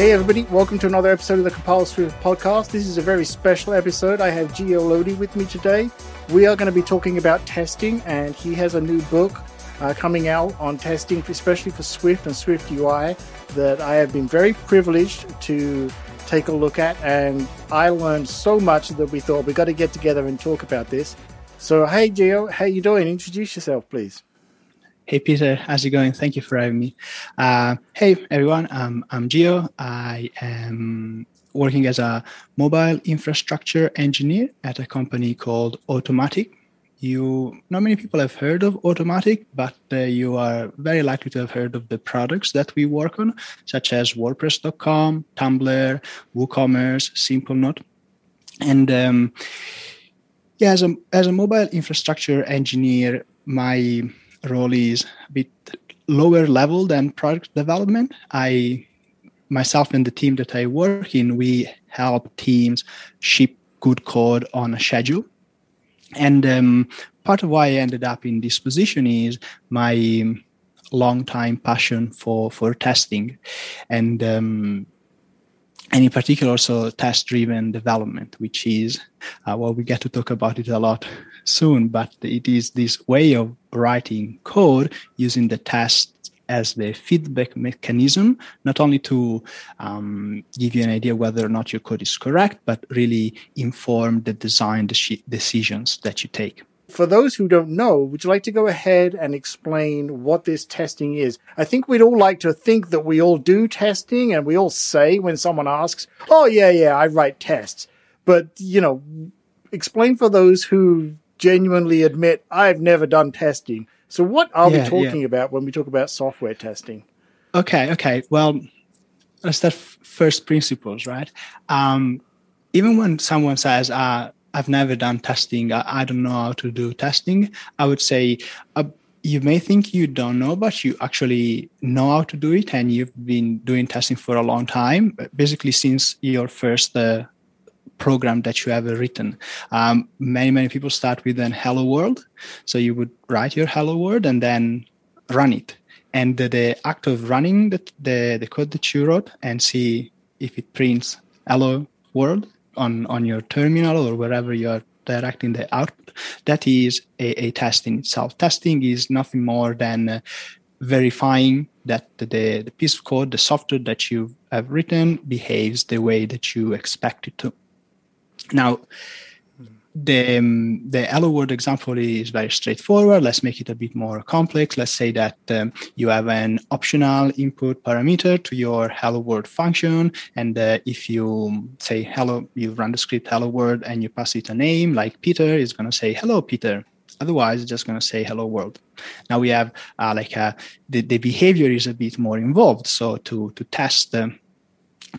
Hey, everybody, welcome to another episode of the Compile Swift podcast. This is a very special episode. I have Gio Lodi with me today. We are going to be talking about testing, and he has a new book uh, coming out on testing, especially for Swift and Swift UI, that I have been very privileged to take a look at. And I learned so much that we thought we got to get together and talk about this. So, hey, Gio, how you doing? Introduce yourself, please. Hey Peter, how's it going? Thank you for having me. Uh, hey everyone, I'm Gio. I am working as a mobile infrastructure engineer at a company called Automattic. You, not many people have heard of Automattic, but uh, you are very likely to have heard of the products that we work on, such as WordPress.com, Tumblr, WooCommerce, SimpleNote, and um, yeah, as a as a mobile infrastructure engineer, my role is a bit lower level than product development. I myself and the team that I work in, we help teams ship good code on a schedule. And um, part of why I ended up in this position is my long time passion for for testing, and um, and in particular also test driven development, which is uh, well we get to talk about it a lot soon, but it is this way of writing code using the tests as the feedback mechanism, not only to um, give you an idea whether or not your code is correct, but really inform the design decisions that you take. For those who don't know, would you like to go ahead and explain what this testing is? I think we'd all like to think that we all do testing and we all say when someone asks, Oh, yeah, yeah, I write tests. But, you know, explain for those who genuinely admit I've never done testing. So, what are yeah, we talking yeah. about when we talk about software testing? Okay, okay. Well, let's start first principles, right? Um, even when someone says, uh, I've never done testing, I, I, don't know how to do testing, I would say, uh, you may think you don't know, but you actually know how to do it, and you've been doing testing for a long time, basically since your first uh, program that you ever written. Um, many, many people start with an hello world. So you would write your hello world and then run it. And the, the act of running the, the, the code that you wrote and see if it prints hello world on, on your terminal or wherever you're directing the output, that is a, a test in itself. Testing is nothing more than uh, verifying that the, the piece of code, the software that you have written behaves the way that you expect it to. Now, the um, the hello world example is very straightforward. Let's make it a bit more complex. Let's say that um, you have an optional input parameter to your hello world function, and uh, if you say hello, you run the script hello world, and you pass it a name like Peter, it's going to say hello Peter. Otherwise, it's just going to say hello world. Now we have uh, like a, uh, the the behavior is a bit more involved. So to to test um,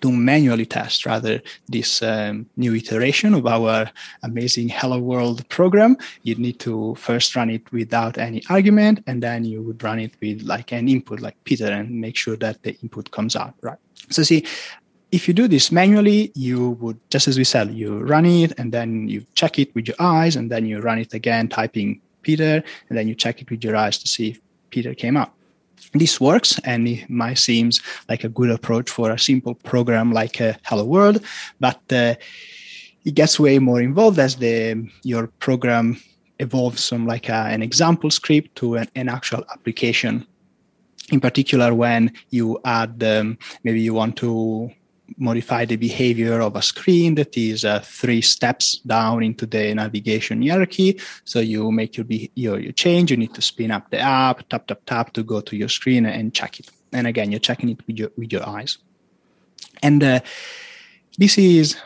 to manually test rather this um, new iteration of our amazing hello world program. You'd need to first run it without any argument and then you would run it with like an input like peter and make sure that the input comes out right? So see if you do this manually you would just as we said you run it and then you check it with your eyes and then you run it again typing peter and then you check it with your eyes to see if peter came out this works and it might seems like a good approach for a simple program like a hello world but uh, it gets way more involved as the your program evolves from like a, an example script to an, an actual application. In particular when you add um, maybe you want to modify the behavior of a screen that is uh, three steps down into the navigation hierarchy. So you make your, your, your change, you need to spin up the app, tap, tap, tap to go to your screen and check it. And again, you're checking it with your, with your eyes. And uh, this is,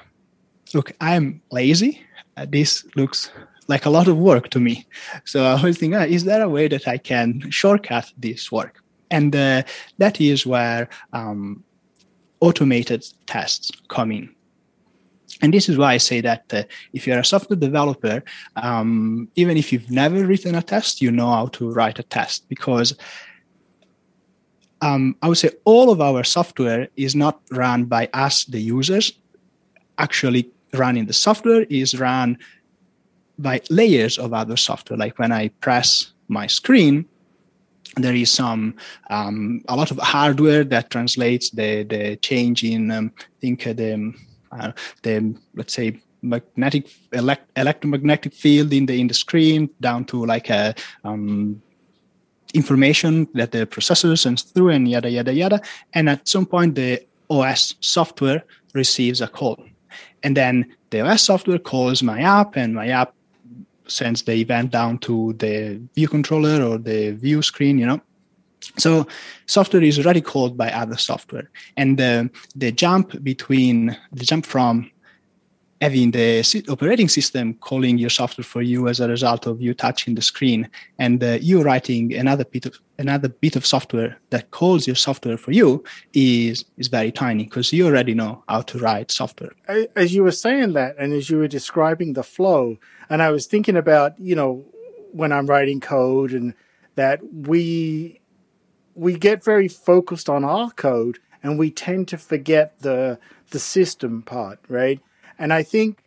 look, I'm lazy. Uh, this looks like a lot of work to me. So I was thinking, is there a way that I can shortcut this work? And uh, that is where um, automated tests coming. And this is why I say that uh, if you're a software developer, um, even if you've never written a test, you know how to write a test because um, I would say all of our software is not run by us, the users. Actually, running the software is run by layers of other software. Like when I press my screen, there is some um, a lot of hardware that translates the the change in um, I think uh, the uh, the let's say magnetic elect, electromagnetic field in the in the screen down to like a um, information that the processor sends through and yada yada yada. And at some point the os software receives a call. And then the os software calls my app and my app sends the event down to the view controller or the view screen, you know. So software is already called by other software. And the, the jump between the jump from having the operating system calling your software for you as a result of you touching the screen and uh, you writing another bit of another bit of software that calls your software for you is is very tiny because you already know how to write software as you were saying that and as you were describing the flow and i was thinking about you know when i'm writing code and that we we get very focused on our code and we tend to forget the the system part right and I think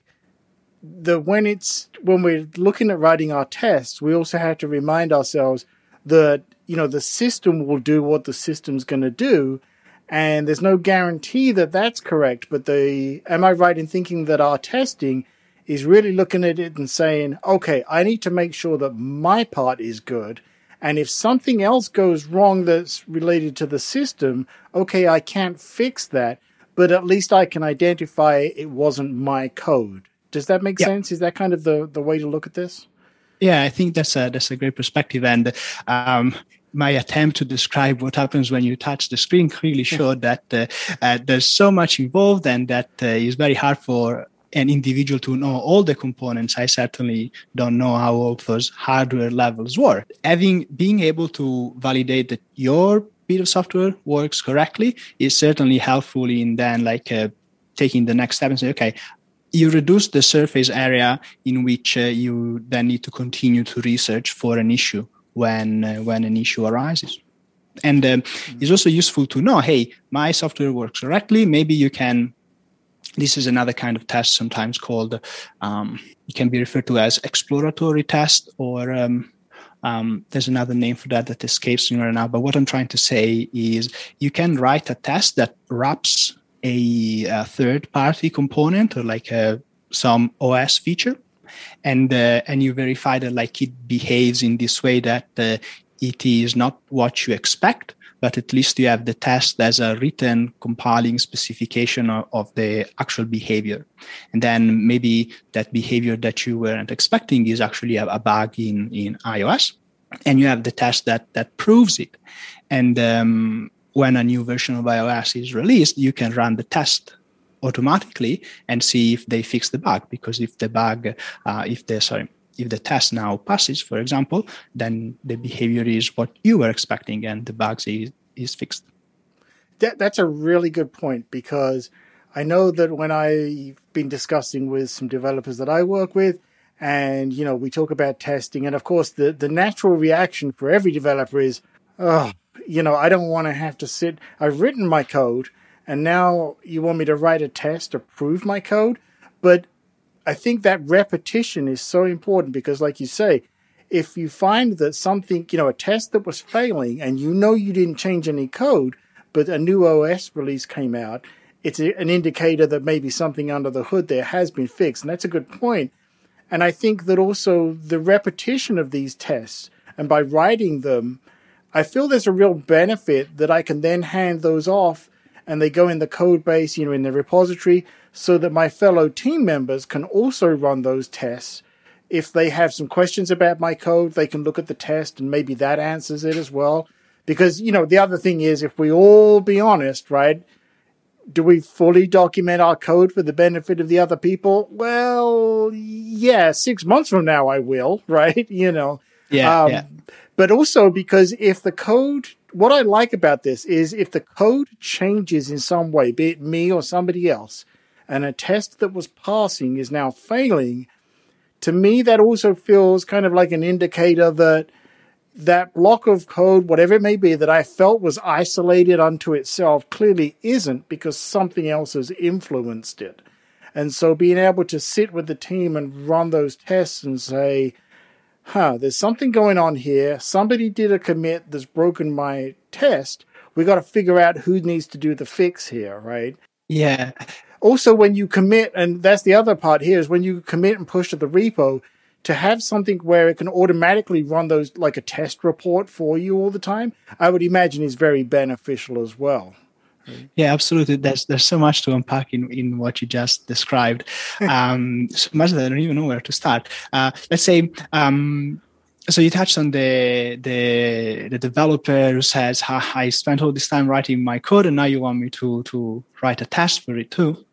that when it's when we're looking at writing our tests, we also have to remind ourselves that you know the system will do what the system's going to do, and there's no guarantee that that's correct. But the am I right in thinking that our testing is really looking at it and saying, okay, I need to make sure that my part is good. And if something else goes wrong that's related to the system, okay, I can't fix that but at least I can identify it wasn't my code. Does that make yeah. sense? Is that kind of the, the way to look at this? Yeah, I think that's a that's a great perspective, and um, my attempt to describe what happens when you touch the screen clearly showed that uh, uh, there's so much involved, and that uh, it's very hard for an individual to know all the components. I certainly don't know how all those hardware levels work. Having being able to validate that your bit of software works correctly is certainly helpful in then like uh, taking the next step and say, okay, you reduce the surface area in which uh, you then need to continue to research for an issue when uh, when an issue arises. And um, mm-hmm. it's also useful to know, hey, my software works correctly. Maybe you can. This is another kind of test, sometimes called. Um, it can be referred to as exploratory test or um, um, there's another name for that that escapes me right now. But what I'm trying to say is you can write a test that wraps a, a third party component or like a, some OS feature. And, uh, and you verify that like it behaves in this way that uh, it is not what you expect, but at least you have the test as a written compiling specification of, of, the actual behavior. And then maybe that behavior that you weren't expecting is actually a, a bug in, in iOS. And you have the test that, that proves it. And um, when a new version of iOS is released, you can run the test automatically and see if they fix the bug. Because if the bug, uh, if the, sorry, if the test now passes, for example, then the behavior is what you were expecting and the bugs is, is fixed. That, that's a really good point because I know that when I've been discussing with some developers that I work with, and you know, we talk about testing, and of course, the, the natural reaction for every developer is, oh, you know, I don't want to have to sit. I've written my code, and now you want me to write a test to prove my code. But I think that repetition is so important because, like you say, if you find that something, you know, a test that was failing and you know you didn't change any code, but a new OS release came out, it's an indicator that maybe something under the hood there has been fixed. And that's a good point. And I think that also the repetition of these tests and by writing them, I feel there's a real benefit that I can then hand those off and they go in the code base, you know, in the repository so that my fellow team members can also run those tests. If they have some questions about my code, they can look at the test and maybe that answers it as well. Because, you know, the other thing is if we all be honest, right? Do we fully document our code for the benefit of the other people? Well, yeah, six months from now I will, right? You know. Yeah, um, yeah. But also because if the code what I like about this is if the code changes in some way, be it me or somebody else, and a test that was passing is now failing, to me, that also feels kind of like an indicator that that block of code, whatever it may be, that I felt was isolated unto itself, clearly isn't because something else has influenced it. And so being able to sit with the team and run those tests and say, huh, there's something going on here. Somebody did a commit that's broken my test. We got to figure out who needs to do the fix here, right? Yeah. Also, when you commit, and that's the other part here, is when you commit and push to the repo, to have something where it can automatically run those like a test report for you all the time, I would imagine is very beneficial as well. Yeah, absolutely. There's there's so much to unpack in, in what you just described. Um, so much that I don't even know where to start. Uh, let's say um, so you touched on the the the developer who says, "I spent all this time writing my code, and now you want me to to write a test for it too."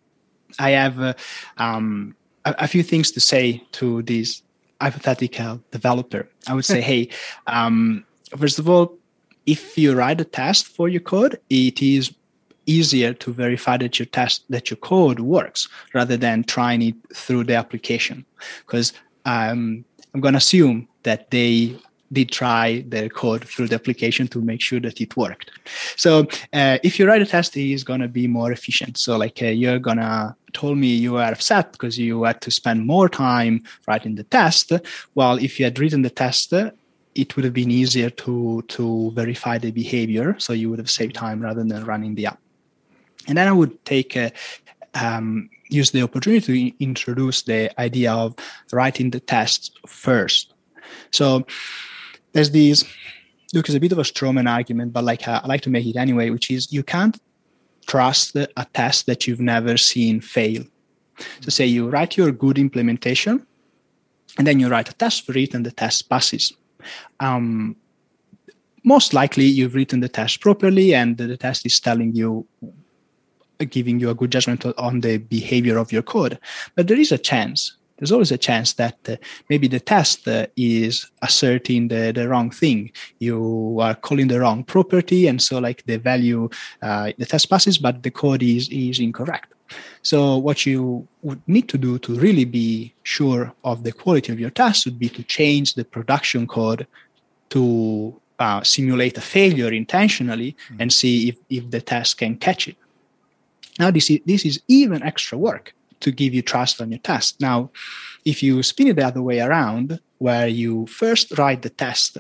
I have uh, um, a, a, few things to say to this hypothetical developer. I would say, "Hey, um, first of all, if you write a test for your code, it is easier to verify that your test that your code works rather than trying it through the application. Because um, i'm going to assume that they did try their code through the application to make sure that it worked. So uh, if you write a test it is going to be more efficient so like uh, you're going to told me you were upset because you had to spend more time writing the test well if you had written the test it would have been easier to to verify the behavior so you would have saved time rather than running the app and then I would take a, um, use the opportunity to introduce the idea of writing the tests first. So there's these look it's a bit of a strawman argument, but like uh, I like to make it anyway, which is you can't trust a test that you've never seen fail. So say you write your good implementation, and then you write a test for it, and the test passes. Um, most likely you've written the test properly, and the test is telling you giving you a good judgment on the behavior of your code. But there is a chance. There's always a chance that uh, maybe the test uh, is asserting the, the wrong thing. You are calling the wrong property, and so like the value, uh, the test passes, but the code is is incorrect. So what you would need to do to really be sure of the quality of your test would be to change the production code to uh, simulate a failure intentionally mm-hmm. and see if, if the test can catch it. Now, this is, this is even extra work to give you trust on your test. Now, if you spin it the other way around, where you first write the test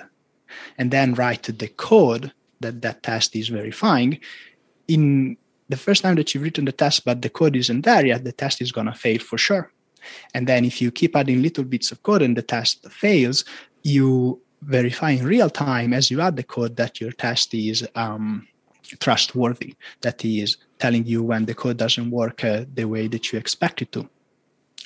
and then write the code that that test is verifying, in the first time that you've written the test, but the code isn't there yet, the test is going to fail for sure. And then if you keep adding little bits of code and the test fails, you verify in real time as you add the code that your test is um, trustworthy, that is telling you when the code doesn't work uh, the way that you expect it to.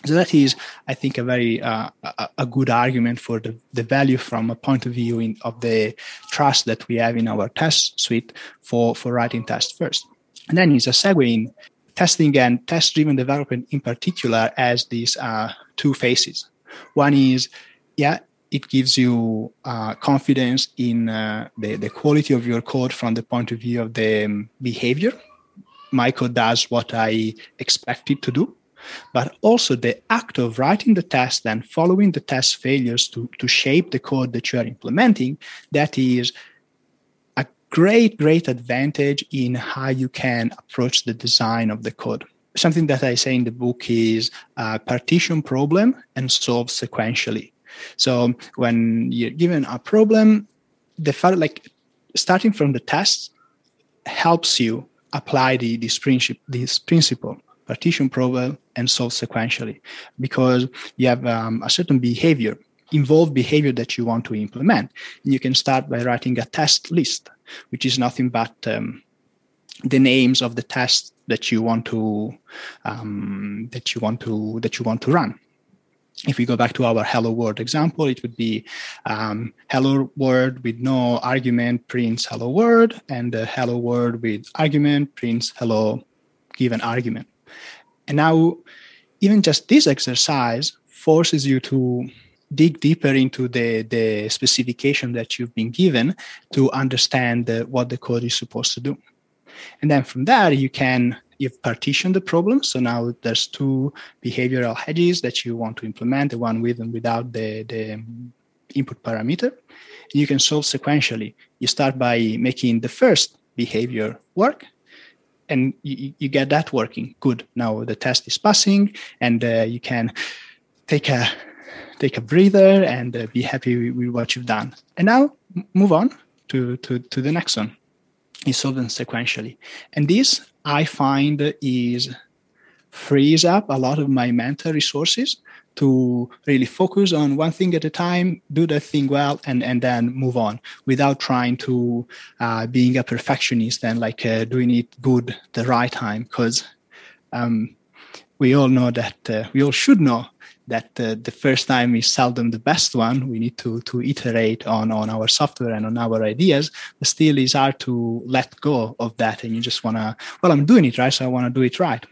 So that is, I think, a very uh, a, good argument for the, the value from a point of view in, of the trust that we have in our test suite for, for writing tests first. And then is a segue in testing and test-driven development in particular as these uh, two phases. One is, yeah, it gives you uh, confidence in uh, the, the quality of your code from the point of view of the um, behavior. Code does what I expect it to do. But also the act of writing the test and following the test failures to, to shape the code that you are implementing, that is a great, great advantage in how you can approach the design of the code something that I say in the book is a partition problem and solve sequentially. So when you're given a problem, the fact like starting from the test helps you apply the, this principle, this principle, partition problem, and solve sequentially, because you have um, a certain behavior, involved behavior that you want to implement. And you can start by writing a test list, which is nothing but um, the names of the tests that you want to um, that you want to that you want to run if we go back to our hello world example, it would be um, hello world with no argument prints hello world, and the hello world with argument prints hello given argument. And now, even just this exercise forces you to dig deeper into the, the specification that you've been given to understand the, what the code is supposed to do. And then from there, you can you've partitioned the problem. So now there's two behavioral hedges that you want to implement, the one with and without the, the input parameter. You can solve sequentially. You start by making the first behavior work, and you, you get that working. Good. Now the test is passing, and uh, you can take a take a breather and uh, be happy with what you've done. And now move on to, to, to the next one. You solve them sequentially. And this I find is frees up a lot of my mental resources to really focus on one thing at a time, do that thing well, and and then move on without trying to uh, being a perfectionist and like uh, doing it good the right time. Because um, we all know that uh, we all should know that uh, the first time is seldom the best one. We need to to iterate on on our software and on our ideas. But still, it's hard to let go of that, and you just wanna. Well, I'm doing it right, so I want to do it right.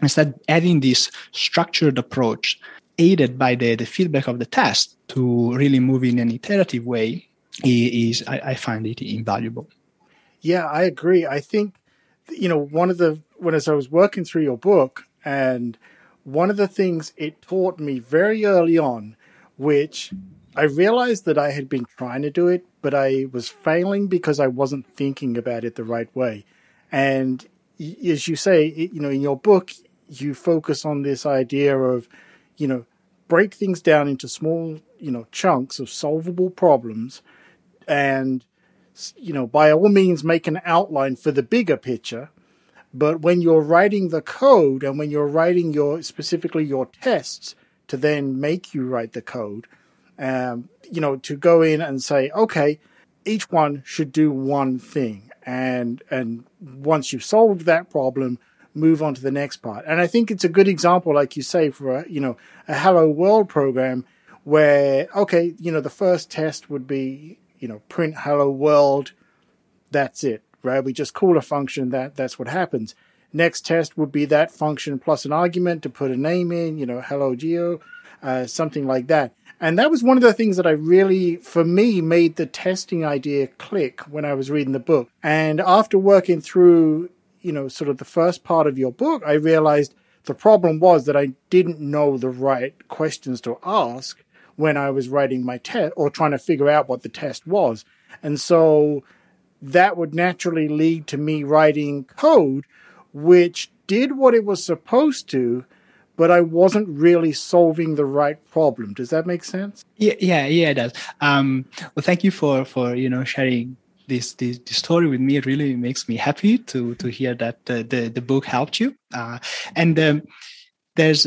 Instead, adding this structured approach, aided by the, the feedback of the test, to really move in an iterative way, is I, I find it invaluable. Yeah, I agree. I think you know one of the when as I was working through your book and one of the things it taught me very early on, which I realized that I had been trying to do it, but I was failing because I wasn't thinking about it the right way. And as you say, you know, in your book, you focus on this idea of, you know, break things down into small, you know, chunks of solvable problems and, you know, by all means make an outline for the bigger picture but when you're writing the code and when you're writing your specifically your tests to then make you write the code, um, you know, to go in and say, okay, each one should do one thing, and and once you've solved that problem, move on to the next part. And I think it's a good example, like you say, for a you know a Hello World program where okay, you know, the first test would be you know print Hello World, that's it right? We just call a function that that's what happens. Next test would be that function plus an argument to put a name in, you know, hello Gio, uh, something like that. And that was one of the things that I really, for me, made the testing idea click when I was reading the book. And after working through, you know, sort of the first part of your book, I realized the problem was that I didn't know the right questions to ask when I was writing my test or trying to figure out what the test was. And so that would naturally lead to me writing code which did what it was supposed to, but I wasn't really solving the right problem. Does that make sense? Yeah, yeah, yeah, it does. Um, well, thank you for for you know sharing this, this, this story with me. It really makes me happy to to hear that the the book helped you. Uh, and um, there's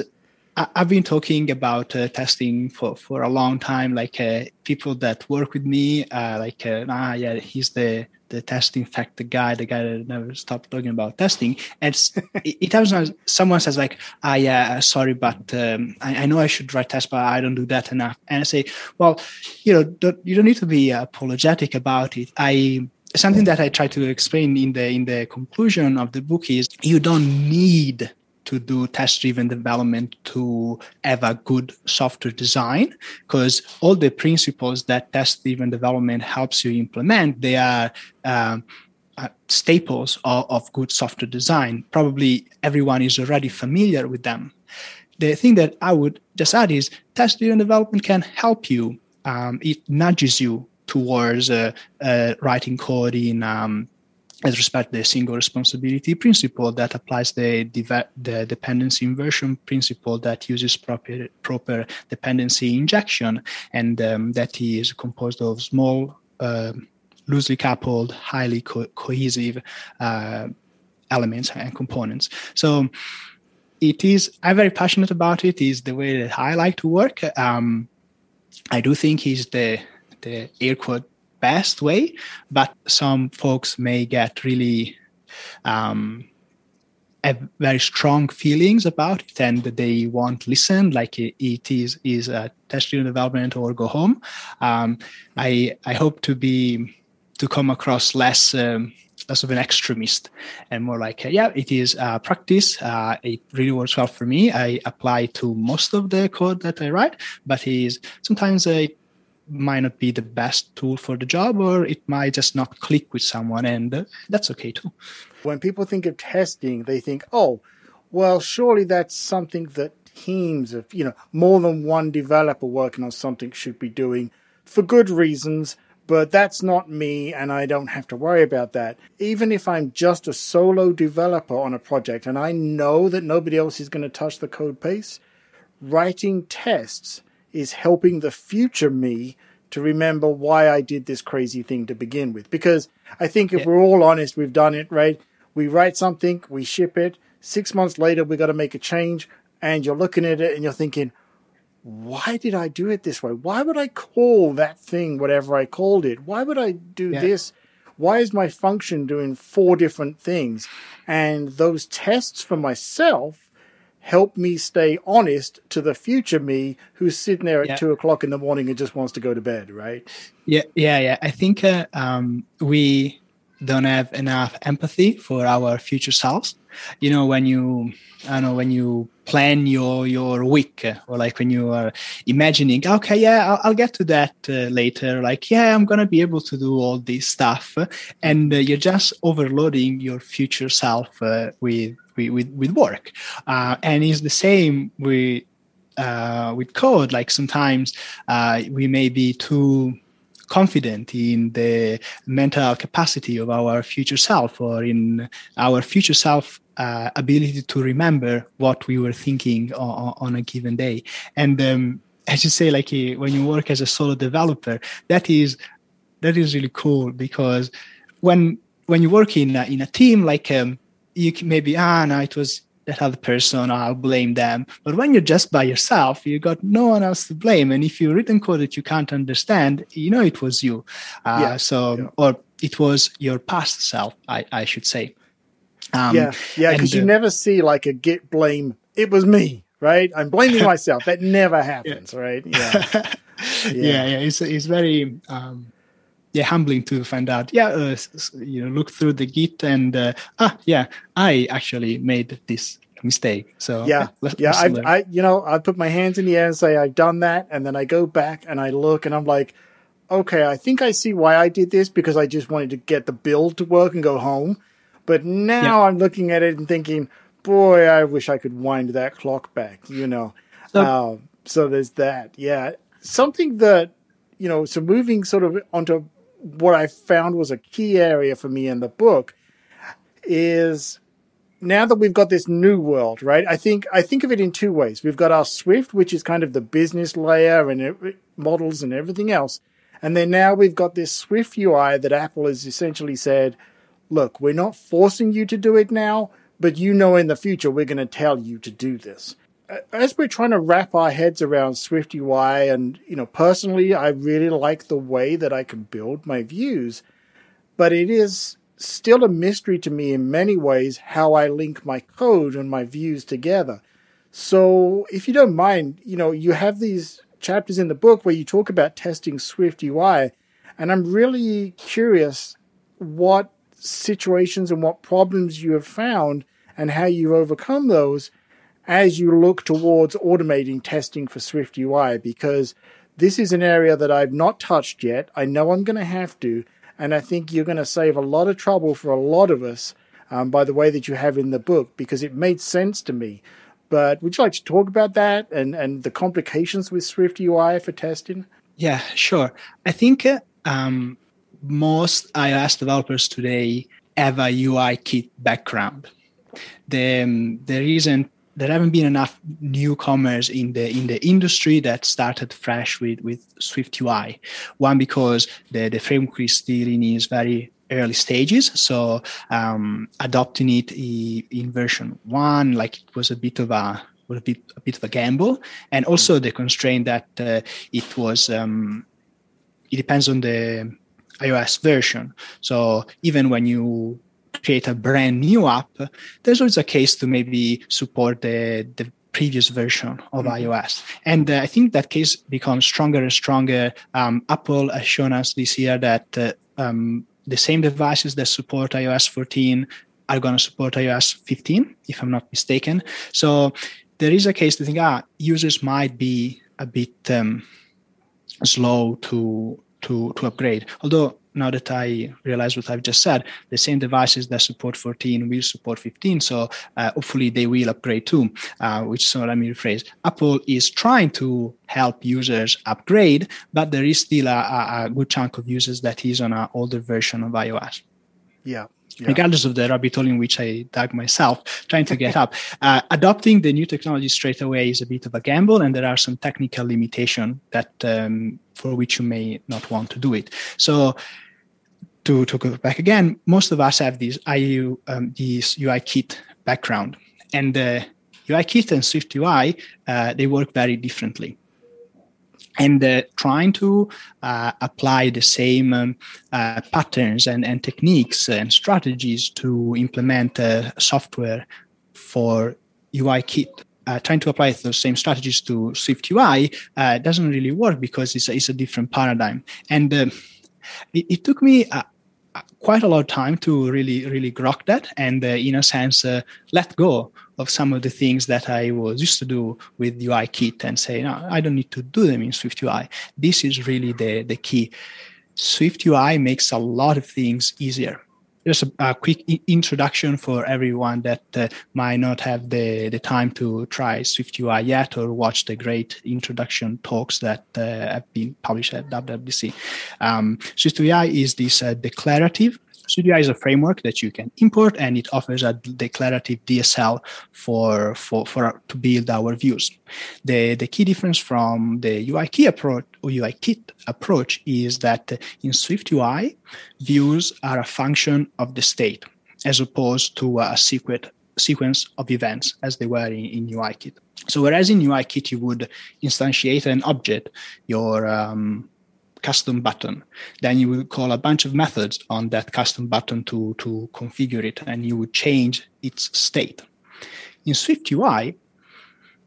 I've been talking about uh, testing for, for a long time. Like uh, people that work with me, uh, like uh, ah yeah, he's the the testing fact, the guy, the guy that never stopped talking about testing. And it, happens someone says like, ah yeah, sorry, but um, I, I, know I should write tests, but I don't do that enough. And I say, well, you know, don't, you don't need to be apologetic about it. I something that I try to explain in the in the conclusion of the book is you don't need to do test driven development to have a good software design because all the principles that test driven development helps you implement they are um, uh, staples of, of good software design. Probably everyone is already familiar with them. The thing that i would just add is test driven development can help you um, it nudges you towards uh, uh, writing code in um, as respect the single responsibility principle that applies the, the dependency inversion principle that uses proper, proper dependency injection and um, that is composed of small uh, loosely coupled highly co- cohesive uh, elements and components. So it is i'm very passionate about it is the way that i like to work. Um, i do think is the the air quote best way, but some folks may get really um, very strong feelings about it and they won't listen like it is is a test driven development or go home. Um, i i hope to be to come across less um, less of an extremist and more like uh, yeah it is uh, practice. Uh, it really works well for me. I apply to most of the code that i write but is sometimes it might not be the best tool for the job or it might just not click with someone and uh, that's okay too when people think of testing they think oh well surely that's something that teams of you know more than one developer working on something should be doing for good reasons but that's not me and I don't have to worry about that. Even if I'm just a solo developer on a project and I know that nobody else is going to touch the code base, writing tests is helping the future me to remember why I did this crazy thing to begin with. Because I think if yeah. we're all honest, we've done it, right? We write something, we ship it. Six months later, we got to make a change, and you're looking at it and you're thinking, why did I do it this way? Why would I call that thing whatever I called it? Why would I do yeah. this? Why is my function doing four different things? And those tests for myself help me stay honest to the future me who's sitting there at yeah. two o'clock in the morning and just wants to go to bed, right? Yeah, yeah, yeah. I think uh, um, we don't have enough empathy for our future selves. You know, when you, I don't know, when you plan your your week, uh, or like when you are imagining, okay, yeah, I'll, I'll get to that uh, later. Like, yeah, I'm gonna be able to do all this stuff, and uh, you're just overloading your future self uh, with, with with work. Uh, and it's the same with uh, with code. Like sometimes we may be too confident in the mental capacity of our future self or in our future self uh, ability to remember what we were thinking on, on a given day and um, as you say like uh, when you work as a solo developer that is that is really cool because when when you work in a, in a team like um, you can maybe ah no it was that other person, I'll blame them. But when you're just by yourself, you got no one else to blame. And if you written code that you can't understand, you know it was you. Uh, yeah. So, yeah. or it was your past self, I, I should say. Um, yeah, yeah, because you uh, never see like a git blame. It was me, right? I'm blaming myself. That never happens, yeah. right? Yeah. yeah, yeah. It's it's very um, yeah humbling to find out yeah uh, you know look through the git and uh, ah yeah i actually made this mistake. So yeah yeah I, I you know i put my hands in the air and say i've done that and then i go back and i look and i'm like okay i think i see why i did this because i just wanted to get the build to work and go home. But now yeah. i'm looking at it and thinking boy i wish i could wind that clock back you know. So, uh, so there's that yeah. Something that you know so moving sort of onto what I found was a key area for me in the book is now that we've got this new world, right? I think I think of it in two ways. We've got our Swift, which is kind of the business layer and models and everything else, and then now we've got this Swift UI that Apple has essentially said, "Look, we're not forcing you to do it now, but you know in the future we're going to tell you to do this." As we're trying to wrap our heads around Swift UI, and you know, personally, I really like the way that I can build my views, but it is still a mystery to me in many ways how I link my code and my views together. So, if you don't mind, you know, you have these chapters in the book where you talk about testing Swift UI, and I'm really curious what situations and what problems you have found and how you've overcome those as you look towards automating testing for Swift UI because this is an area that I've not touched yet. I know I'm going to have to, and I think you're going to save a lot of trouble for a lot of us um, by the way that you have in the book because it made sense to me. But would you like to talk about that and, and the complications with Swift UI for testing? Yeah, sure. I think uh, um, most iOS developers today have a UI kit background. The, um, the reason there haven't been enough newcomers in the in the industry that started fresh with with Swift UI. One because the the framework is still in its very early stages, so um, adopting it in version one, like it was a bit of a was a bit a bit of a gamble, and also the constraint that uh, it was. Um, it depends on the iOS version. So even when you create a brand new app, there's always a case to maybe support the, the previous version of mm-hmm. iOS. And uh, I think that case becomes stronger and stronger. Um, Apple has shown us this year that uh, um, the same devices that support iOS 14 are going to support iOS 15, if I'm not mistaken. So there is a case to think, ah, users might be a bit um, slow to to to upgrade. Although now that I realize what I've just said, the same devices that support 14 will support 15. So uh, hopefully they will upgrade too, uh, which so let me rephrase. Apple is trying to help users upgrade, but there is still a, a good chunk of users that is on an older version of iOS. Yeah. yeah. regardless of the rabbit hole in which I dug myself trying to get up. Uh, adopting the new technology straight away is a bit of a gamble, and there are some technical limitation that um, for which you may not want to do it. So to, to go back again, most of us have this IU, um, this UI kit background, and the UI kit and Swift UI uh, they work very differently and uh, trying to uh, apply the same um, uh, patterns and, and techniques and strategies to implement uh, software for UI kit. Uh, trying to apply those same strategies to Swift UI uh, doesn't really work because it's a, it's a different paradigm. And it, it, took me quite a lot of time to really, really grok that and, uh, in a sense, uh, let go of some of the things that I was used to do with UI kit and say, no, I don't need to do them in Swift UI. This is really the, the key. Swift UI makes a lot of things easier. Just a, a quick I- introduction for everyone that uh, might not have the, the time to try Swift UI yet or watch the great introduction talks that uh, have been published at WWDC. Um, Swift UI is this uh, declarative SwiftUI is a framework that you can import, and it offers a declarative DSL for for for to build our views. The the key difference from the UI key approach or UI kit approach is that in SwiftUI, views are a function of the state as opposed to a secret sequence of events as they were in, in UIKit. So whereas in UIKit you would instantiate an object, your um, custom button. Then you will call a bunch of methods on that custom button to, to configure it, and you would change its state. In Swift UI,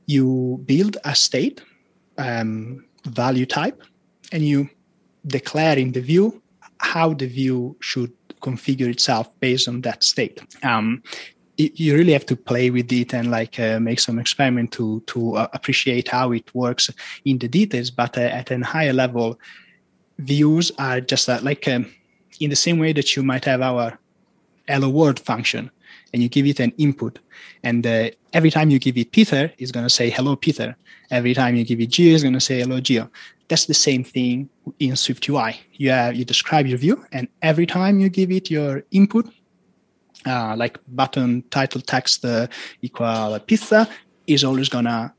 you build a state um, value type, and you declare in the view how the view should configure itself based on that state. Um, you really have to play with it and like uh, make some experiment to to uh, appreciate how it works in the details. But uh, at a higher level, views are just uh, like um, in the same way that you might have our hello world function and you give it an input and uh, every time you give it peter it's going to say hello peter. Every time you give it Gio it's going to say hello Gio that's the same thing in swift ui you have you describe your view and every time you give it your input uh, like button title text uh, equal pizza is always going to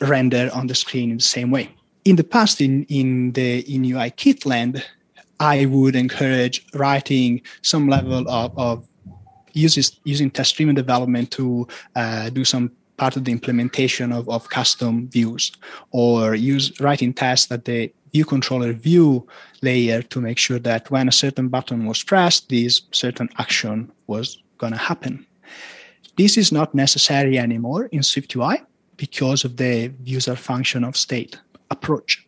render on the screen in the same way in the past in, in the in UI kit land, I would encourage writing some level of, of uses, using test driven development to uh, do some part of the implementation of, of custom views or use writing tests at the view controller view layer to make sure that when a certain button was pressed, this certain action was going to happen. This is not necessary anymore in SwiftUI because of the user function of state approach.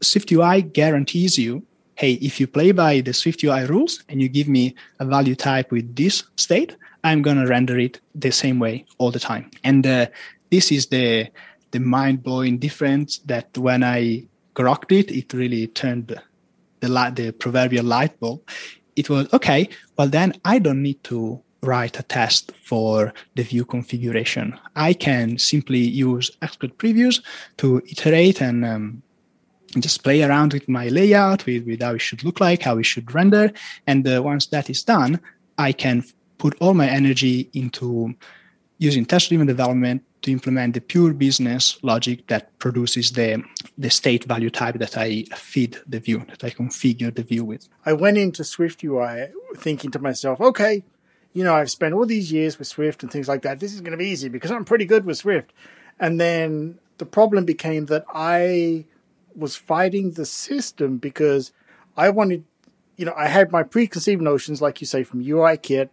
SwiftUI guarantees you, hey, if you play by the SwiftUI rules and you give me a value type with this state, I'm going to render it the same way all the time. And uh, this is the the mind blowing difference that when I grokked it, it really turned the light, the proverbial light bulb. It was okay. Well, then I don't need to write a test for the view configuration. I can simply use Xcode previews to iterate and um, just play around with my layout, with, with how it should look like, how it should render. And uh, once that is done, I can put all my energy into using test-driven development to implement the pure business logic that produces the, the state value type that I feed the view, that I configure the view with. I went into Swift UI thinking to myself, okay, you know, I've spent all these years with Swift and things like that. This is going to be easy because I'm pretty good with Swift. And then the problem became that I was fighting the system because I wanted, you know, I had my preconceived notions, like you say, from UI kit.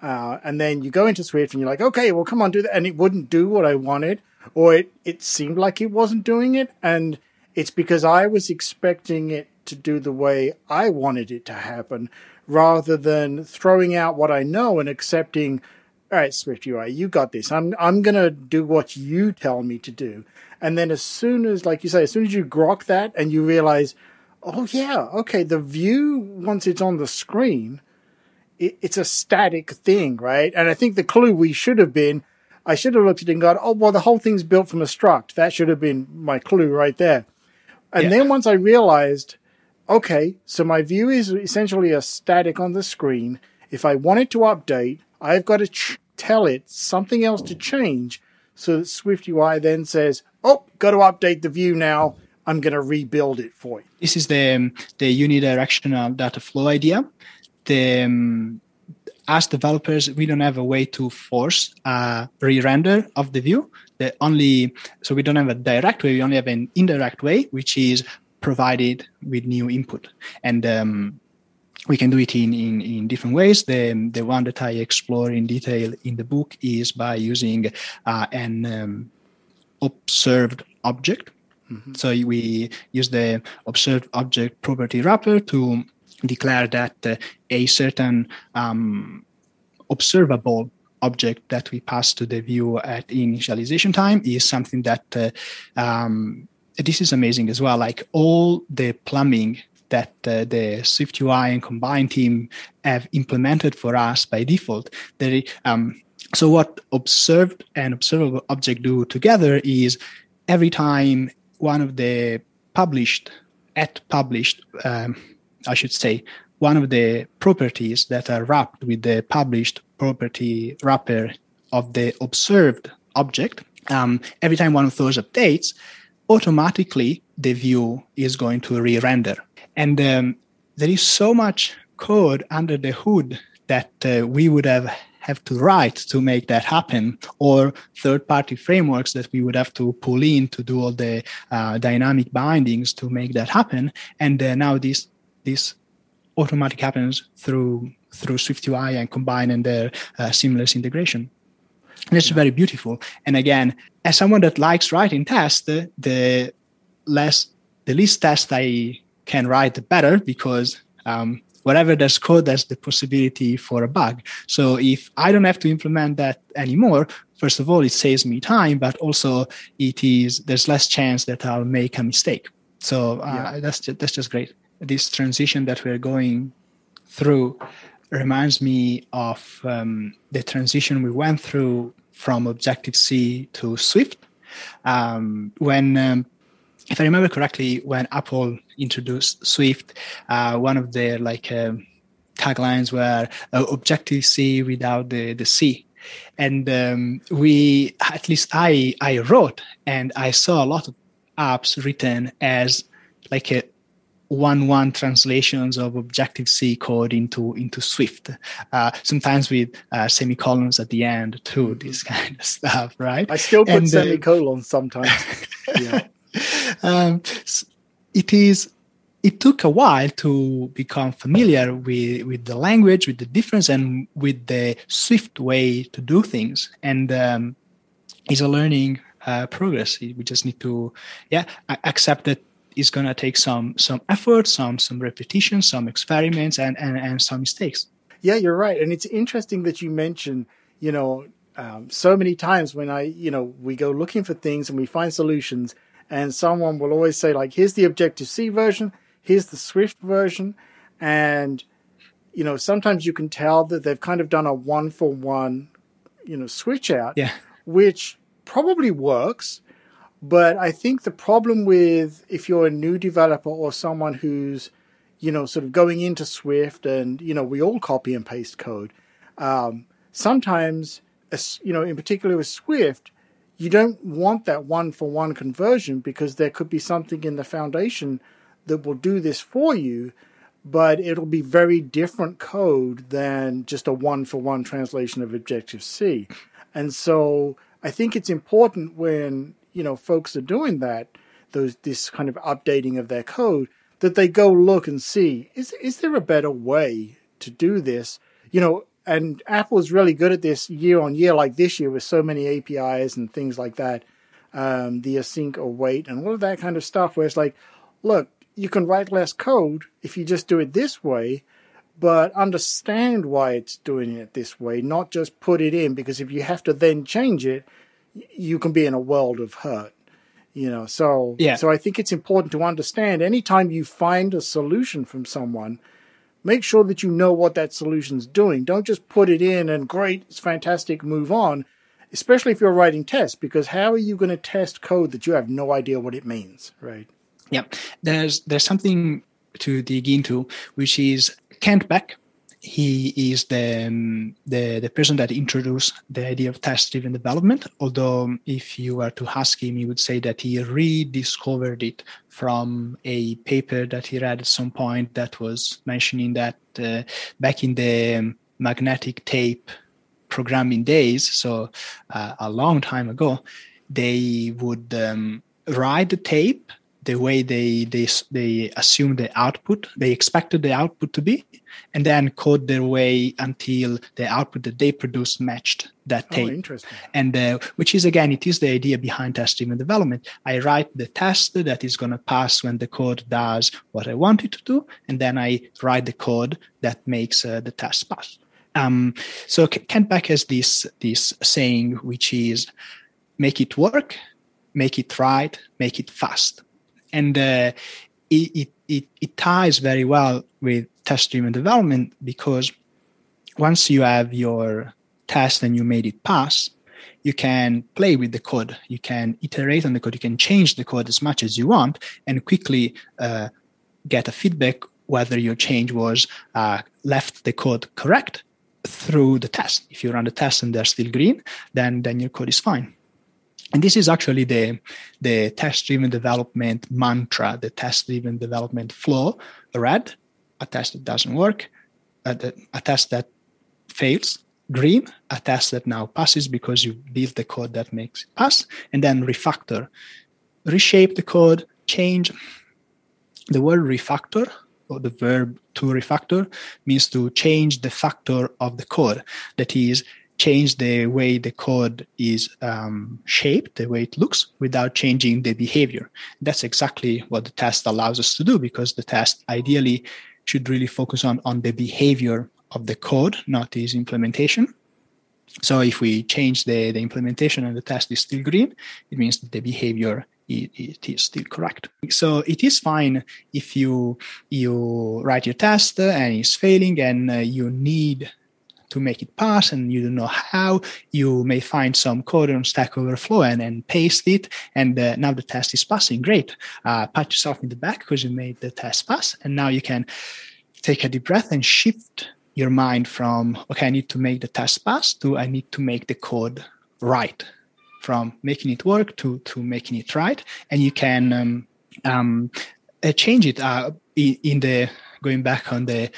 Uh, and then you go into Swift and you're like, okay, well, come on, do that. And it wouldn't do what I wanted, or it, it seemed like it wasn't doing it. And it's because I was expecting it to do the way I wanted it to happen rather than throwing out what I know and accepting, all right, Swift UI, you got this. I'm I'm gonna do what you tell me to do. And then as soon as, like you say, as soon as you grok that and you realize, oh yeah, okay, the view once it's on the screen, it, it's a static thing, right? And I think the clue we should have been, I should have looked at it and gone, oh well, the whole thing's built from a struct. That should have been my clue right there. And yeah. then once I realized okay, so my view is essentially a static on the screen. If I want it to update, I've got to ch- tell it something else to change so that Swift UI then says, oh, got to update the view now. I'm going to rebuild it for you. This is the, the unidirectional data flow idea. The, um, as developers, we don't have a way to force a re-render of the view. The only so we don't have a direct way. We only have an indirect way, which is provided with new input, and um, we can do it in, in, in different ways. The, the one that I explore in detail in the book is by using uh, an um, observed object. Mm-hmm. So we use the observed object property wrapper to declare that uh, a certain um, observable object that we pass to the view at initialization time is something that uh, um, this is amazing as well. Like all the plumbing that uh, the Swift UI and Combine team have implemented for us by default. There, um, so what observed and observable object do together is every time one of the published at published, um, I should say, one of the properties that are wrapped with the published property wrapper of the observed object, um, every time one of those updates, automatically the view is going to re-render. And um, there is so much code under the hood that uh, we would have have to write to make that happen, or third-party frameworks that we would have to pull in to do all the uh, dynamic bindings to make that happen. And uh, now this this automatic happens through through SwiftUI and Combine and their uh, seamless integration. And it's very beautiful. And again, as someone that likes writing tests, the, the less the least test I can write, the better, because um, wherever there's code, there's the possibility for a bug. So if I don't have to implement that anymore, first of all, it saves me time, but also it is there's less chance that I'll make a mistake. So uh, yeah. that's just, that's just great. This transition that we're going through reminds me of um, the transition we went through from Objective C to Swift. Um, when um, if I remember correctly, when Apple introduced Swift, uh, one of their like um, taglines were uh, Objective C without the the C, and um, we at least I I wrote and I saw a lot of apps written as like a one one translations of Objective C code into into Swift. Uh, sometimes with uh, semicolons at the end too. Mm-hmm. This kind of stuff, right? I still put and, uh, semicolons sometimes. yeah um, it is it took a while to become familiar with, with the language, with the difference, and with the swift way to do things. And um, it's a learning uh, progress. We just need to, yeah, accept that it's gonna take some some effort, some some repetition, some experiments, and and, and some mistakes. Yeah, you're right, and it's interesting that you mention you know, um, so many times when I, you know, we go looking for things and we find solutions and someone will always say like here's the objective c version here's the swift version and you know sometimes you can tell that they've kind of done a one for one you know switch out yeah which probably works but i think the problem with if you're a new developer or someone who's you know sort of going into swift and you know we all copy and paste code um, sometimes you know in particular with swift you don't want that one for one conversion because there could be something in the foundation that will do this for you, but it'll be very different code than just a one for one translation of Objective C. And so I think it's important when, you know, folks are doing that, those this kind of updating of their code, that they go look and see, is is there a better way to do this? You know, and Apple's really good at this year on year, like this year with so many APIs and things like that, um, the async await and all of that kind of stuff. Where it's like, look, you can write less code if you just do it this way, but understand why it's doing it this way, not just put it in. Because if you have to then change it, you can be in a world of hurt. You know, so yeah. so I think it's important to understand anytime you find a solution from someone make sure that you know what that solution's doing. Don't just put it in and great, it's fantastic, move on. Especially if you're writing tests, because how are you going to test code that you have no idea what it means, right? Yeah, there's there's something to dig into, which is Kent Beck he is the, um, the the person that introduced the idea of test-driven development. Although, if you were to ask him, he would say that he rediscovered it from a paper that he read at some point that was mentioning that uh, back in the um, magnetic tape programming days, so uh, a long time ago, they would um, write the tape the way they they they assumed the output they expected the output to be and then code their way until the output that they produce matched that tape. Oh, interesting. And uh, which is again, it is the idea behind test-driven development. I write the test that is going to pass when the code does what I want it to do, and then I write the code that makes uh, the test pass. Um, so Kent Beck has this this saying, which is make it work, make it right, make it fast, and uh, it, it it ties very well with test driven development because once you have your test and you made it pass, you can play with the code. You can iterate on the code. You can change the code as much as you want and quickly uh, get a feedback whether your change was uh, left the code correct through the test. If you run the test and they're still green, then then your code is fine. And this is actually the the test driven development mantra, the test driven development flow. Red, a test that doesn't work, a, a test that fails, green, a test that now passes because you built the code that makes it pass, and then refactor, reshape the code, change. The word refactor or the verb to refactor means to change the factor of the code. That is, change the way the code is um, shaped, the way it looks, without changing the behavior. That's exactly what the test allows us to do because the test ideally should really focus on, on the behavior of the code, not its implementation. So if we change the, the implementation and the test is still green, it means that the behavior it, it is still correct. So it is fine if you you write your test and it's failing and uh, you need to make it pass and you don't know how, you may find some code on Stack Overflow and, paste it. And uh, now the test is passing. Great. Uh, pat yourself in the back because you made the test pass. And now you can take a deep breath and shift your mind from, okay, I need to make the test pass to I need to make the code right. From making it work to, to making it right. And you can um, um, uh, change it uh, in, in the going back on the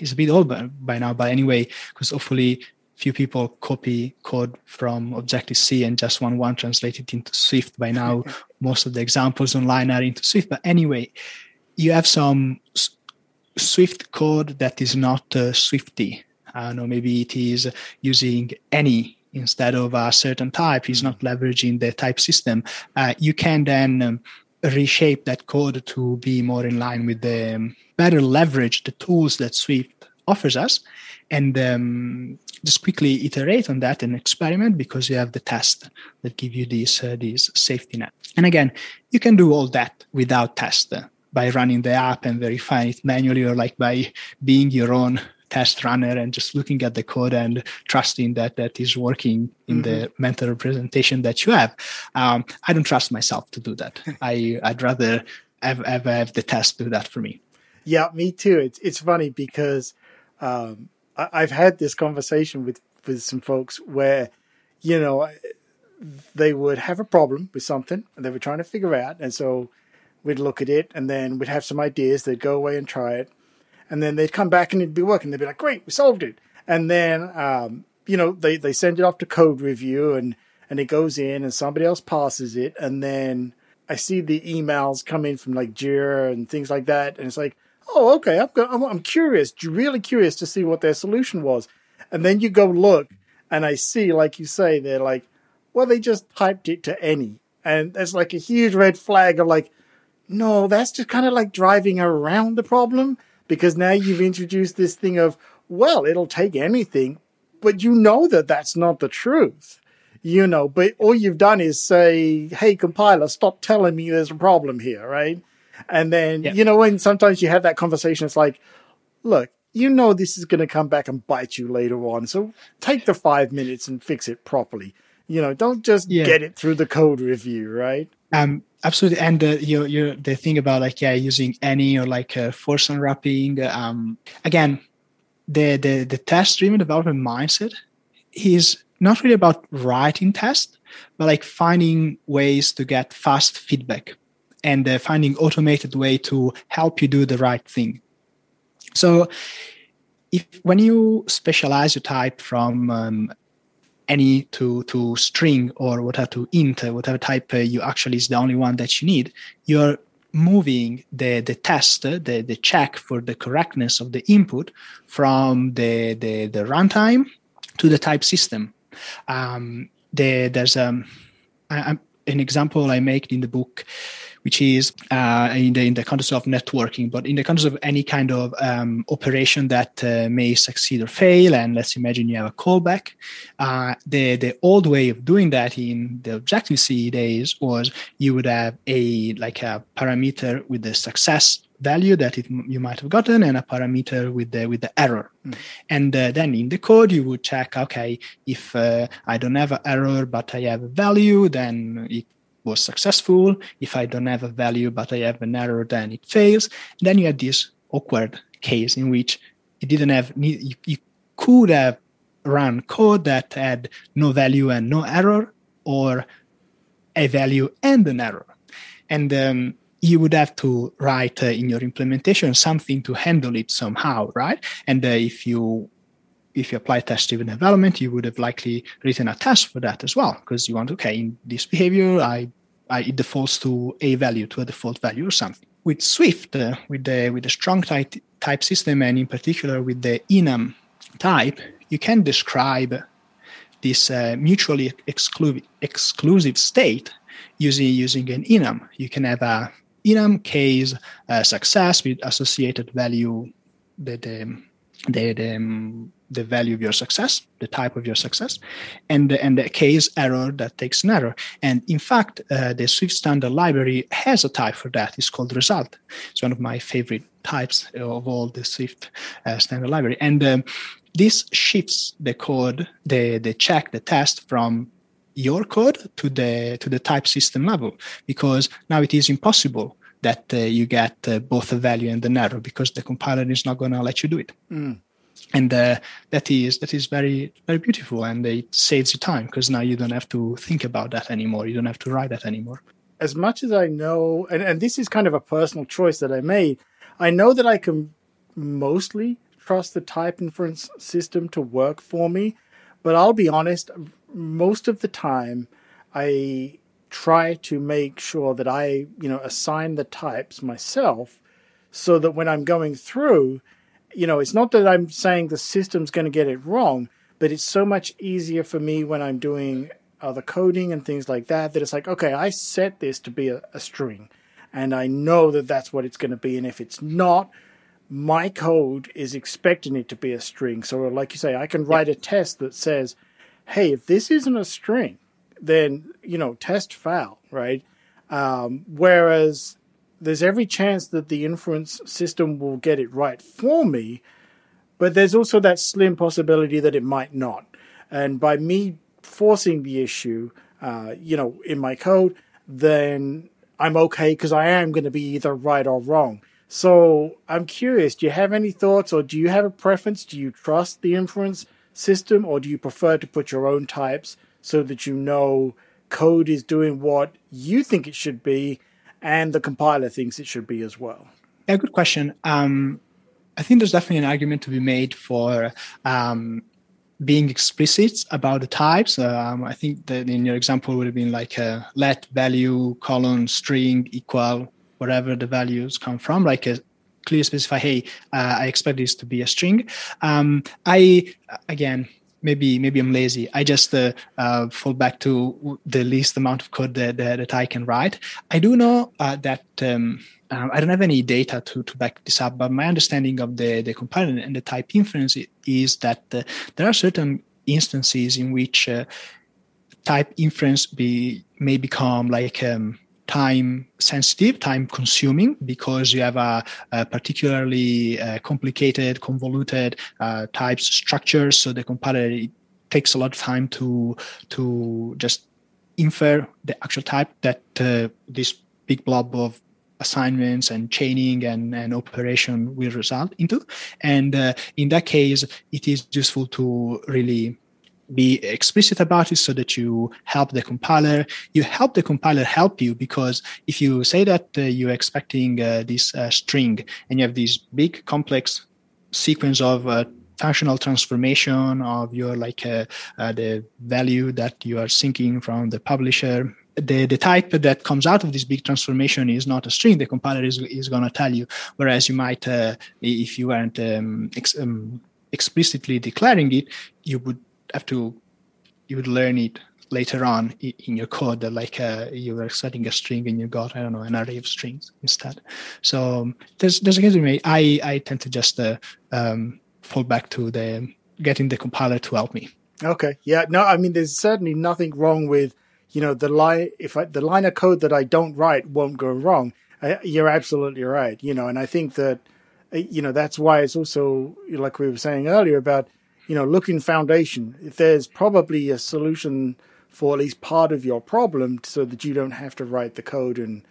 it's a bit old by, by now, but anyway, because hopefully few people copy code from Objective C and just one one translate it into Swift. By now, most of the examples online are into Swift. But anyway, you have some Swift code that is not uh, Swifty. I don't know, maybe it is using any instead of a certain type. It's not leveraging the type system. Uh, you can then um, reshape that code to be more in line with the um, better leverage the tools that Swift offers us and um, just quickly iterate on that and experiment because you have the test that give you these uh, these safety net. And again, you can do all that without test by running the app and verifying it manually or like by being your own test runner and just looking at the code and trusting that that is working in mm-hmm. the mental representation that you have. Um, I don't trust myself to do that. I, I'd rather have, have, have the test do that for me. Yeah, me too. It's it's funny because um, I, have had this conversation with with some folks where, you know, they would have a problem with something and they were trying to figure out, and so we'd look at it and then we'd have some ideas. They'd go away and try it, and then they'd come back and it'd be working. They'd be like, "Great, we solved it," and then um, you know they they send it off to code review and and it goes in and somebody else passes it, and then I see the emails come in from like Jira and things like that, and it's like, oh, okay, I'm, I'm, I'm curious, really curious to see what their solution was. And then you go look, and I see, like you say, they're like, well, they just typed it to any. And there's like a huge red flag of like, no, that's just kind of like driving around the problem because now you've introduced this thing of, well, it'll take anything, but you know that that's not the truth. You know, but all you've done is say, hey, compiler, stop telling me there's a problem here, right? And then, yeah. you know, when sometimes you have that conversation, it's like, look, you know, this is going to come back and bite you later on. So take the five minutes and fix it properly. You know, don't just yeah. get it through the code review, right? Um, absolutely. And uh, you, you, the thing about like, yeah, using any or like uh, force unwrapping, um, again, the the, the test driven development mindset is not really about writing tests, but like finding ways to get fast feedback and uh, finding automated way to help you do the right thing. So, if when you specialize your type from um, any to to string or whatever to int, whatever type uh, you actually is the only one that you need, you're moving the the test, the the check for the correctness of the input from the the, the runtime to the type system. Um, the, there's um, I, an example I make in the book which is uh, in, the, in the context of networking, but in the context of any kind of um, operation that uh, may succeed or fail. And let's imagine you have a callback. Uh, the, the old way of doing that in the Objective C days was you would have a like a parameter with the success value that it, you might have gotten and a parameter with the with the error mm. and uh, then in the code you would check okay if uh, i don't have an error but i have a value then it was successful. If I don't have a value but I have an error, then it fails. Then you had this awkward case in which you didn't have you, you could have run code that had no value and no error, or a value and an error, and um, you would have to write uh, in your implementation something to handle it somehow, right? And uh, if you if you apply test-driven development, you would have likely written a test for that as well, because you want, okay, in this behavior, I, I it defaults to a value, to a default value or something. With Swift, uh, with the with the strong type type system, and in particular with the enum type, you can describe this uh, mutually exclu- exclusive state using using an enum. You can have a enum case uh, success with associated value, that. the the, the um, the value of your success, the type of your success, and the, and the case error that takes an error. And in fact, uh, the Swift standard library has a type for that. It's called result. It's one of my favorite types of all the Swift uh, standard library. And um, this shifts the code, the the check, the test from your code to the to the type system level because now it is impossible that uh, you get uh, both a value and an error because the compiler is not going to let you do it. Mm and uh, that is that is very very beautiful and it saves you time because now you don't have to think about that anymore. You don't have to write that anymore. As much as i know and, and this is kind of a personal choice that i made i know that i can mostly trust the type inference system to work for me but i'll be honest most of the time i try to make sure that i you know assign the types myself so that when i'm going through you know, it's not that I'm saying the system's going to get it wrong, but it's so much easier for me when I'm doing other coding and things like that that it's like, okay, I set this to be a, a string and I know that that's what it's going to be. And if it's not, my code is expecting it to be a string. So, like you say, I can write a test that says, hey, if this isn't a string, then, you know, test fail, right? Um, whereas there's every chance that the inference system will get it right for me, but there's also that slim possibility that it might not. And by me forcing the issue, uh, you know, in my code, then I'm okay because I am going to be either right or wrong. So I'm curious, do you have any thoughts or do you have a preference? Do you trust the inference system or do you prefer to put your own types so that you know code is doing what you think it should be and the compiler thinks it should be as well? Yeah, good question. Um, I think there's definitely an argument to be made for um, being explicit about the types. Um, I think that in your example would have been like a let value colon string equal whatever the values come from, like a clear specify, hey, uh, I expect this to be a string. Um, I again maybe maybe I'm lazy. I just uh, uh, fall back to the least amount of code that, that, that I can write. I do know uh, that um, um, I don't have any data to, to back this up, but my understanding of the, the compiler and the type inference is that uh, there are certain instances in which uh, type inference be, may become like um, time sensitive, time consuming, because you have a, a particularly uh, complicated, convoluted uh, types structures. So the compiler takes a lot of time to to just infer the actual type that uh, this big blob of assignments and chaining and, and operation will result into. And uh, in that case, it is useful to really be explicit about it so that you help the compiler. You help the compiler help you because if you say that uh, you're expecting uh, this uh, string and you have this big complex sequence of uh, functional transformation of your like uh, uh, the value that you are syncing from the publisher. The, the type that comes out of this big transformation is not a string. The compiler is, is going to tell you. Whereas you might if you weren't um, ex- um, explicitly declaring it you would have to you would learn it later on in your code like uh, you were setting a string and you got I don't know an array of strings instead. So um, there's there's a case me. I I tend to just uh, um, fall back to the getting the compiler to help me. Okay, yeah, no, I mean there's certainly nothing wrong with you know the line if I, the line of code that I don't write won't go wrong. I, you're absolutely right. You know, and I think that uh, you know that's why it's also like we were saying earlier about you know, looking foundation. If there's probably a solution for at least part of your problem so that you don't have to write the code and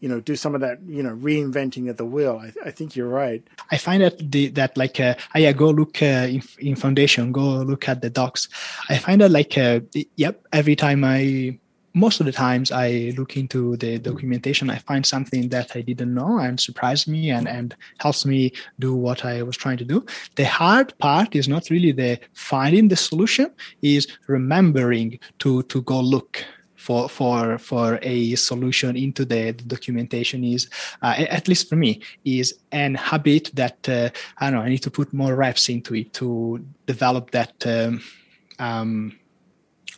you know do some of that you know reinventing of the wheel i, I think you're right i find that the that like uh, yeah go look uh, in, in foundation go look at the docs i find that like uh, yep every time i most of the times I look into the documentation, I find something that I didn't know and surprised me and, and helps me do what I was trying to do. The hard part is not really the finding the solution, is remembering to to go look for for for a solution into the, the documentation is uh, at least for me is an habit that uh, I don't know I need to put more reps into it to develop that um, um,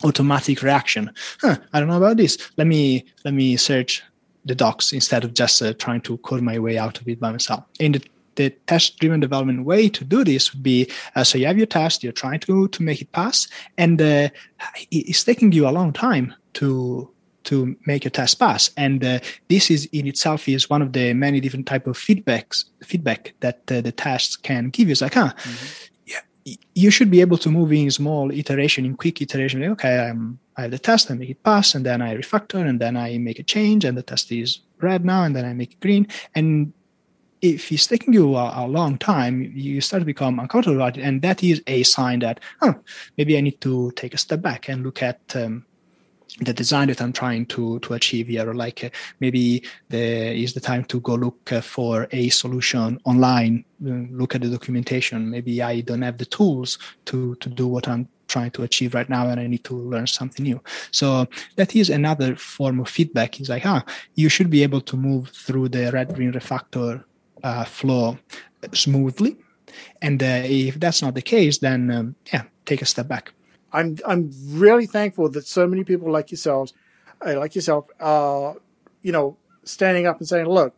automatic reaction. Huh, I don't know about this. Let me let me search the docs instead of just uh, trying to code my way out of it by myself. In the, the test-driven development way to do this would be uh, so you have your test, you're trying to to make it pass, and uh, it's taking you a long time to to make a test pass and uh, this is in itself is one of the many different type of feedbacks feedback that uh, the tests can give you it's like huh mm-hmm you should be able to move in small iteration, in quick iteration. Okay, I'm, I have the test, I make it pass, and then I refactor, and then I make a change, and the test is red now, and then I make it green. And if it's taking you a, a long time, you start to become uncomfortable about it, and that is a sign that, oh, maybe I need to take a step back and look at um, the design that I'm trying to to achieve here. Like uh, maybe the is the time to go look uh, for a solution online. Uh, look at the documentation. Maybe I don't have the tools to to do what I'm trying to achieve right now, and I need to learn something new. So that is another form of feedback. Is like, ah, you should be able to move through the red green refactor uh, flow smoothly. And uh, if that's not the case, then um, yeah, take a step back. I'm I'm really thankful that so many people like yourselves, uh, like yourself, are you know standing up and saying, "Look,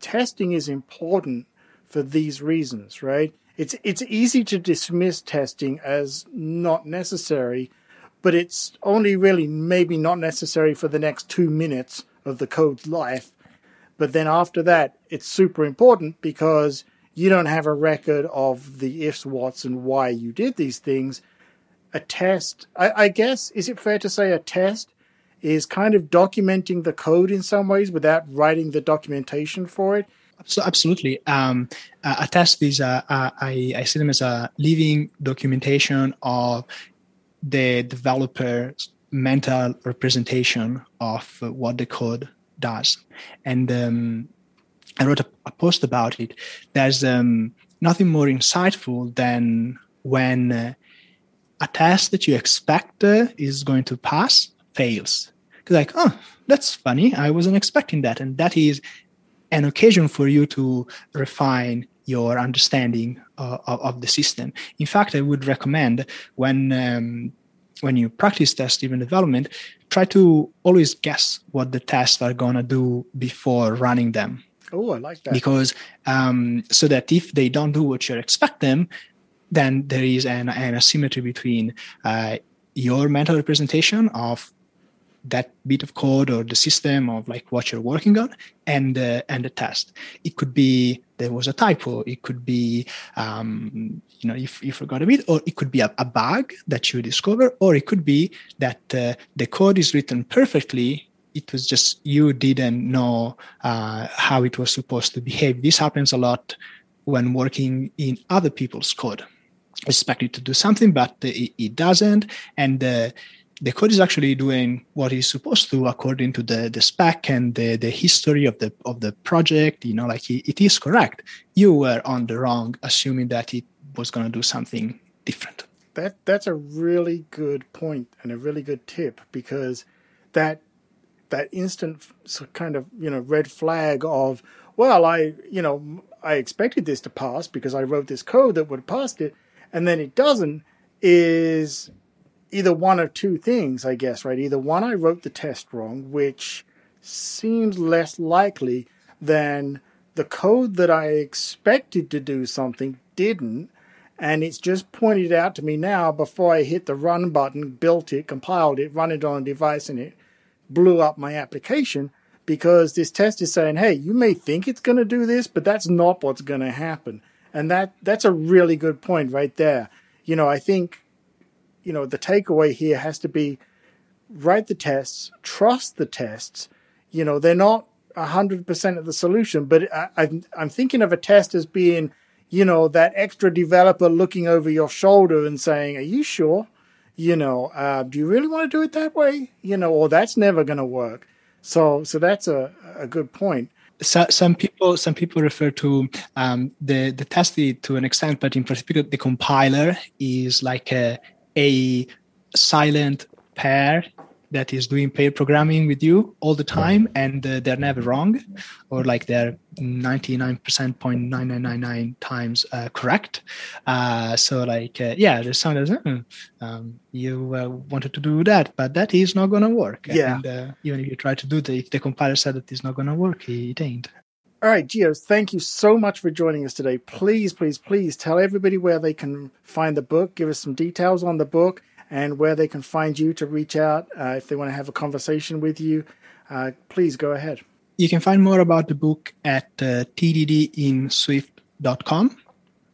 testing is important for these reasons." Right? It's it's easy to dismiss testing as not necessary, but it's only really maybe not necessary for the next two minutes of the code's life. But then after that, it's super important because you don't have a record of the ifs, whats, and why you did these things a test, I, I guess, is it fair to say a test is kind of documenting the code in some ways without writing the documentation for it? So absolutely. Um, a test is a, a, I, I see them as a living documentation of the developer's mental representation of what the code does. And um, I wrote a, a, post about it. There's um, nothing more insightful than when uh, a test that you expect uh, is going to pass fails. Because, Like, oh, that's funny. I wasn't expecting that. And that is an occasion for you to refine your understanding uh, of, of, the system. In fact, I would recommend when um, when you practice test-driven development, try to always guess what the tests are gonna do before running them. Oh, I like that. Because um, so that if they don't do what you expect them, then there is an, an asymmetry between uh, your mental representation of that bit of code or the system of like what you're working on and uh, and the test it could be there was a typo it could be um, you know if you forgot a bit or it could be a, a bug that you discover or it could be that uh, the code is written perfectly it was just you didn't know uh, how it was supposed to behave. This happens a lot when working in other people's code. Expect it to do something, but it, it doesn't, and the the code is actually doing what it's supposed to according to the, the spec and the, the history of the of the project. You know, like it, it is correct. You were on the wrong, assuming that it was going to do something different. That that's a really good point and a really good tip because that that instant kind of you know red flag of well I you know I expected this to pass because I wrote this code that would have passed it and then it doesn't is either one of two things I guess right either one I wrote the test wrong which seems less likely than the code that I expected to do something didn't and it's just pointed out to me now before I hit the run button, built it, compiled it, run it on a device, and it blew up my application because this test is saying, hey, you may think it's going to do this, but that's not what's going to happen. And that that's a really good point right there. You know, I think, you know, the takeaway here has to be write the tests, trust the tests. You know, they're not 100% of the solution, but I, I'm, I'm thinking of a test as being you know, that extra developer looking over your shoulder and saying, Are you sure? You know, uh, do you really want to do it that way? You know, or that's never going to work. So, so that's a, a good point. So, some people some people refer to um, the the test to an extent, but in particular, the compiler is like a, a silent pair that is doing pair programming with you all the time and uh, they're never wrong or like they're 99.9999 times uh, correct. Uh, so like uh, yeah there's some that hmm, um, you uh, wanted to do that but that is not going to work. Yeah. And, uh, even if you try to do that if the compiler said that it's not going to work it ain't. All right, Gio, thank you so much for joining us today. Please, please, please tell everybody where they can find the book. Give us some details on the book and where they can find you to reach out uh, if they want to have a conversation with you. Uh, please go ahead. You can find more about the book at uh, tddinswift.com.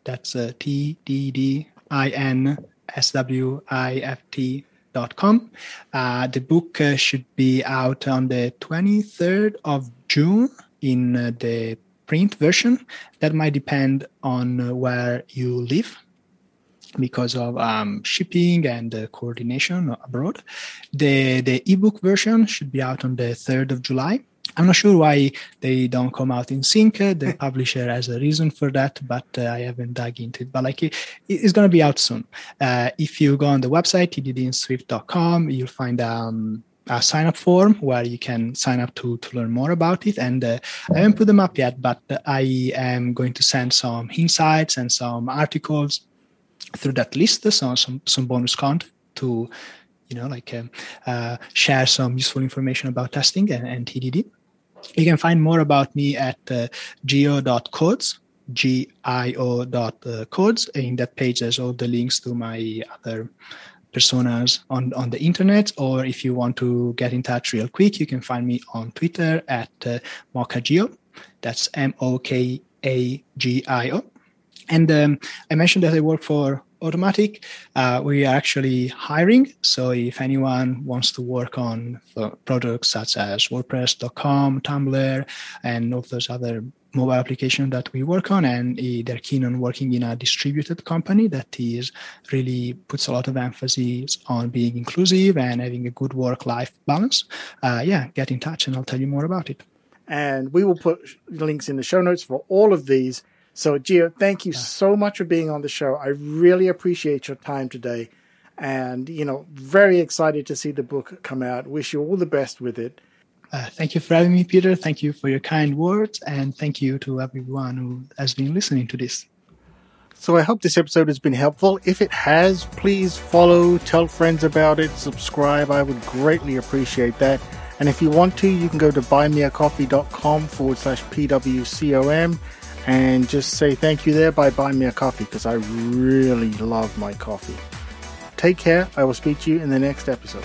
That's uh, T-D-D-I-N-S-W-I-F-T.com. Uh, the book uh, should be out on the 23rd of June in uh, the print version. That might depend on uh, where you live because of um, shipping and uh, coordination abroad. The the ebook version should be out on the third of July. I'm not sure why they don't come out in sync. The publisher has a reason for that, but uh, I haven't dug into it. But like it, it's going to be out soon. Uh, if you go on the website tddinswift.com, you'll find um, a sign up form where you can sign up to to learn more about it. And uh, I haven't put them up yet, but I am going to send some insights and some articles through that list some some, some bonus content to you know like um, uh, share some useful information about testing and, and tdd you can find more about me at uh, gio.codes g-i-o dot uh, in that page there's all the links to my other personas on, on the internet or if you want to get in touch real quick you can find me on twitter at uh, mokagio that's m-o-k-a-g-i-o and um, I mentioned that I work for Automattic. Uh, we are actually hiring. So if anyone wants to work on products such as WordPress.com, Tumblr, and all those other mobile applications that we work on, and they're keen on working in a distributed company that is really puts a lot of emphasis on being inclusive and having a good work-life balance, uh, yeah, get in touch and I'll tell you more about it. And we will put links in the show notes for all of these so, Gio, thank you so much for being on the show. I really appreciate your time today. And, you know, very excited to see the book come out. Wish you all the best with it. Uh, thank you for having me, Peter. Thank you for your kind words. And thank you to everyone who has been listening to this. So I hope this episode has been helpful. If it has, please follow, tell friends about it, subscribe. I would greatly appreciate that. And if you want to, you can go to buymeacoffee.com forward slash PWCOM and just say thank you there by buying me a coffee because I really love my coffee. Take care. I will speak to you in the next episode.